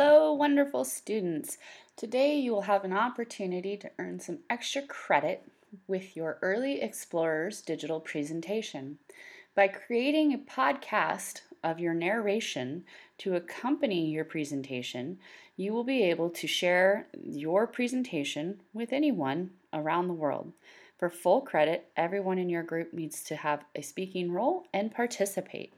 Hello, wonderful students. Today you will have an opportunity to earn some extra credit with your Early Explorers digital presentation. By creating a podcast of your narration to accompany your presentation, you will be able to share your presentation with anyone around the world. For full credit, everyone in your group needs to have a speaking role and participate.